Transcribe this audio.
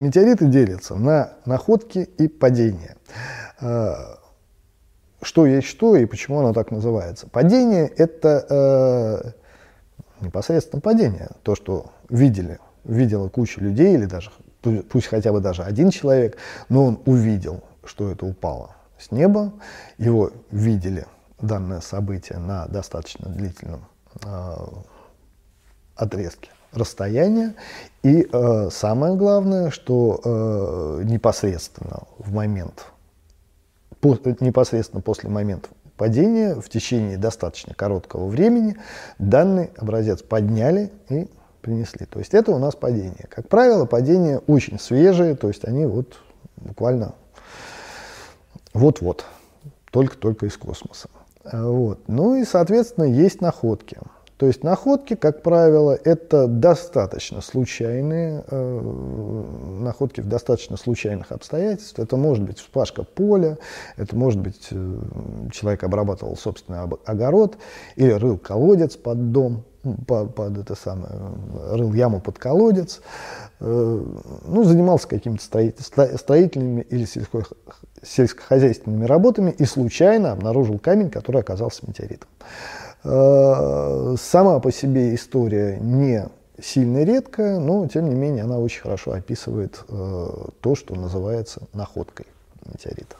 Метеориты делятся на находки и падения. А, что есть что и почему оно так называется? Падение – это э, непосредственно падение. То, что видели, видела куча людей или даже, пусть хотя бы даже один человек, но он увидел, что это упало с неба, его видели данное событие на достаточно длительном э, отрезке расстояния. И э, самое главное, что э, непосредственно в момент, по, непосредственно после момента падения, в течение достаточно короткого времени, данный образец подняли и принесли. То есть это у нас падение. Как правило, падения очень свежие, то есть они вот буквально вот-вот, только-только из космоса. Вот. Ну и, соответственно, есть находки. То есть находки, как правило, это достаточно случайные э, находки в достаточно случайных обстоятельствах. Это может быть вспашка поля, это может быть э, человек обрабатывал собственный огород или рыл колодец под дом, под, под это самое, рыл яму под колодец, э, ну, занимался какими-то строительными или сельской, сельскохозяйственными работами и случайно обнаружил камень, который оказался метеоритом. Э, сама по себе история не сильно редкая, но тем не менее она очень хорошо описывает э, то, что называется находкой метеорита.